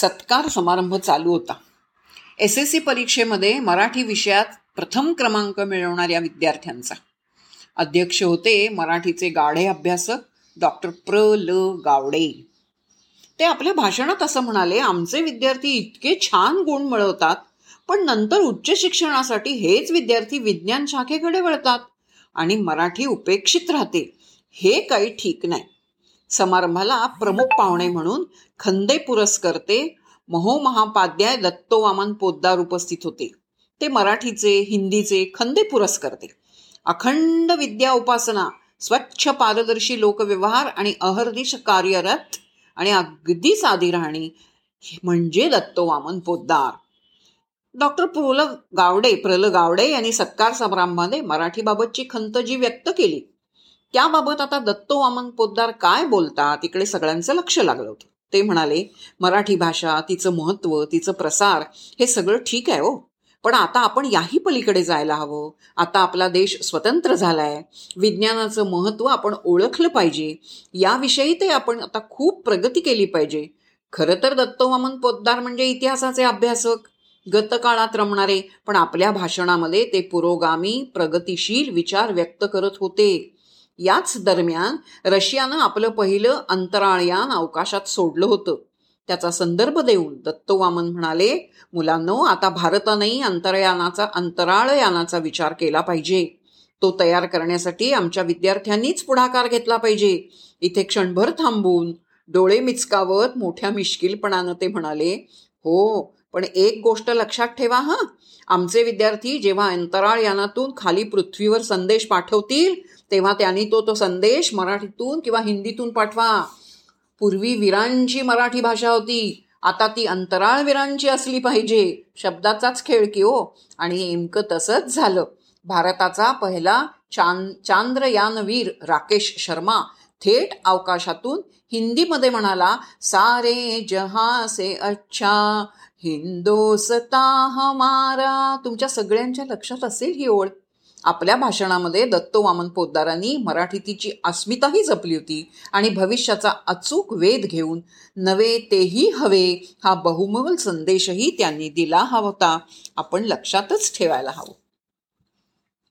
सत्कार समारंभ चालू होता. एस एस सी परीक्षेमध्ये मराठी विषयात प्रथम क्रमांक मिळवणाऱ्या विद्यार्थ्यांचा. अध्यक्ष होते मराठीचे गाढे अभ्यासक डॉक्टर प्र. ल. गावडे. ते आपल्या भाषणात असं म्हणाले आमचे विद्यार्थी इतके छान गुण मिळवतात पण नंतर उच्च शिक्षणासाठी हेच विद्यार्थी विज्ञान शाखेकडे वळतात आणि मराठी उपेक्षित राहते. हे काही ठीक नाही. समारंभाला प्रमुख पाहुणे म्हणून खंदे पुरस्कर्ते महोमहापाध्याय दत्तो वामन पोद्दार उपस्थित होते. ते मराठीचे हिंदीचे खंदे पुरस्कर्ते. अखंड विद्या उपासना स्वच्छ पारदर्शी लोकव्यवहार आणि अहर्निश कार्यरत आणि अगदी साधी राहणी म्हणजे दत्तो वामन पोद्दार. डॉक्टर प्रल गावडे प्रल गावडे यांनी सत्कार समारंभाने मराठीबाबतची खंत जी व्यक्त केली. त्याबाबत आता दत्तो वामन पोद्दार काय बोलतात? तिकडे सगळ्यांचं लक्ष लागलं होतं. ते म्हणाले मराठी भाषा तिचं महत्त्व तिचं प्रसार हे सगळं ठीक आहे हो. पण आता आपण याही पलीकडे जायला हवं. आता आपला देश स्वतंत्र झालाय. विज्ञानाचं महत्त्व आपण ओळखलं पाहिजे. याविषयी ते आपण आता खूप प्रगती केली पाहिजे. खरं तर दत्तवामन पोद्दार म्हणजे इतिहासाचे अभ्यासक. गतकाळात रमणारे पण आपल्या भाषणामध्ये ते पुरोगामी प्रगतिशील विचार व्यक्त करत होते. याच दरम्यान रशियानं आपलं पहिलं अंतराळयान अवकाशात सोडलं होतं. त्याचा संदर्भ देऊन दत्तोवामन म्हणाले मुलांनो आता भारतानेही अंतरयानाचा अंतराळयानाचा विचार केला पाहिजे. तो तयार करण्यासाठी आमच्या विद्यार्थ्यांनीच पुढाकार घेतला पाहिजे. इथे क्षणभर थांबून डोळे मिचकावत मोठ्या मिश्किलपणानं ते म्हणाले हो पण एक गोष्ट लक्षात ठेवा हां. आमचे विद्यार्थी जेव्हा अंतराळयानातून खाली पृथ्वीवर संदेश पाठवतील तेव्हा त्यांनी तो तो संदेश मराठीतून किंवा हिंदीतून पाठवा. पूर्वी वीरांची मराठी भाषा होती. आता ती अंतराळवीरांची असली पाहिजे. शब्दाचाच खेळ की हो. आणि नेमकं तसंच झालं. भारताचा पहिला चांद चांद्रयानवीर राकेश शर्मा थेट अवकाशातून हिंदीमध्ये म्हणाला सारे जहा से अच्छा हिंदोसता हमारा तुमच्या सगळ्यांच्या लक्षात असेल ही ओळ. आपल्या भाषणामध्ये दत्त वामन पोद्दारांनी तिची अस्मिताही जपली होती आणि भविष्याचा अचूक वेध घेऊन नवे तेही हवे हा बहुमोल संदेशही त्यांनी दिला हवा होता. आपण लक्षातच ठेवायला हवं.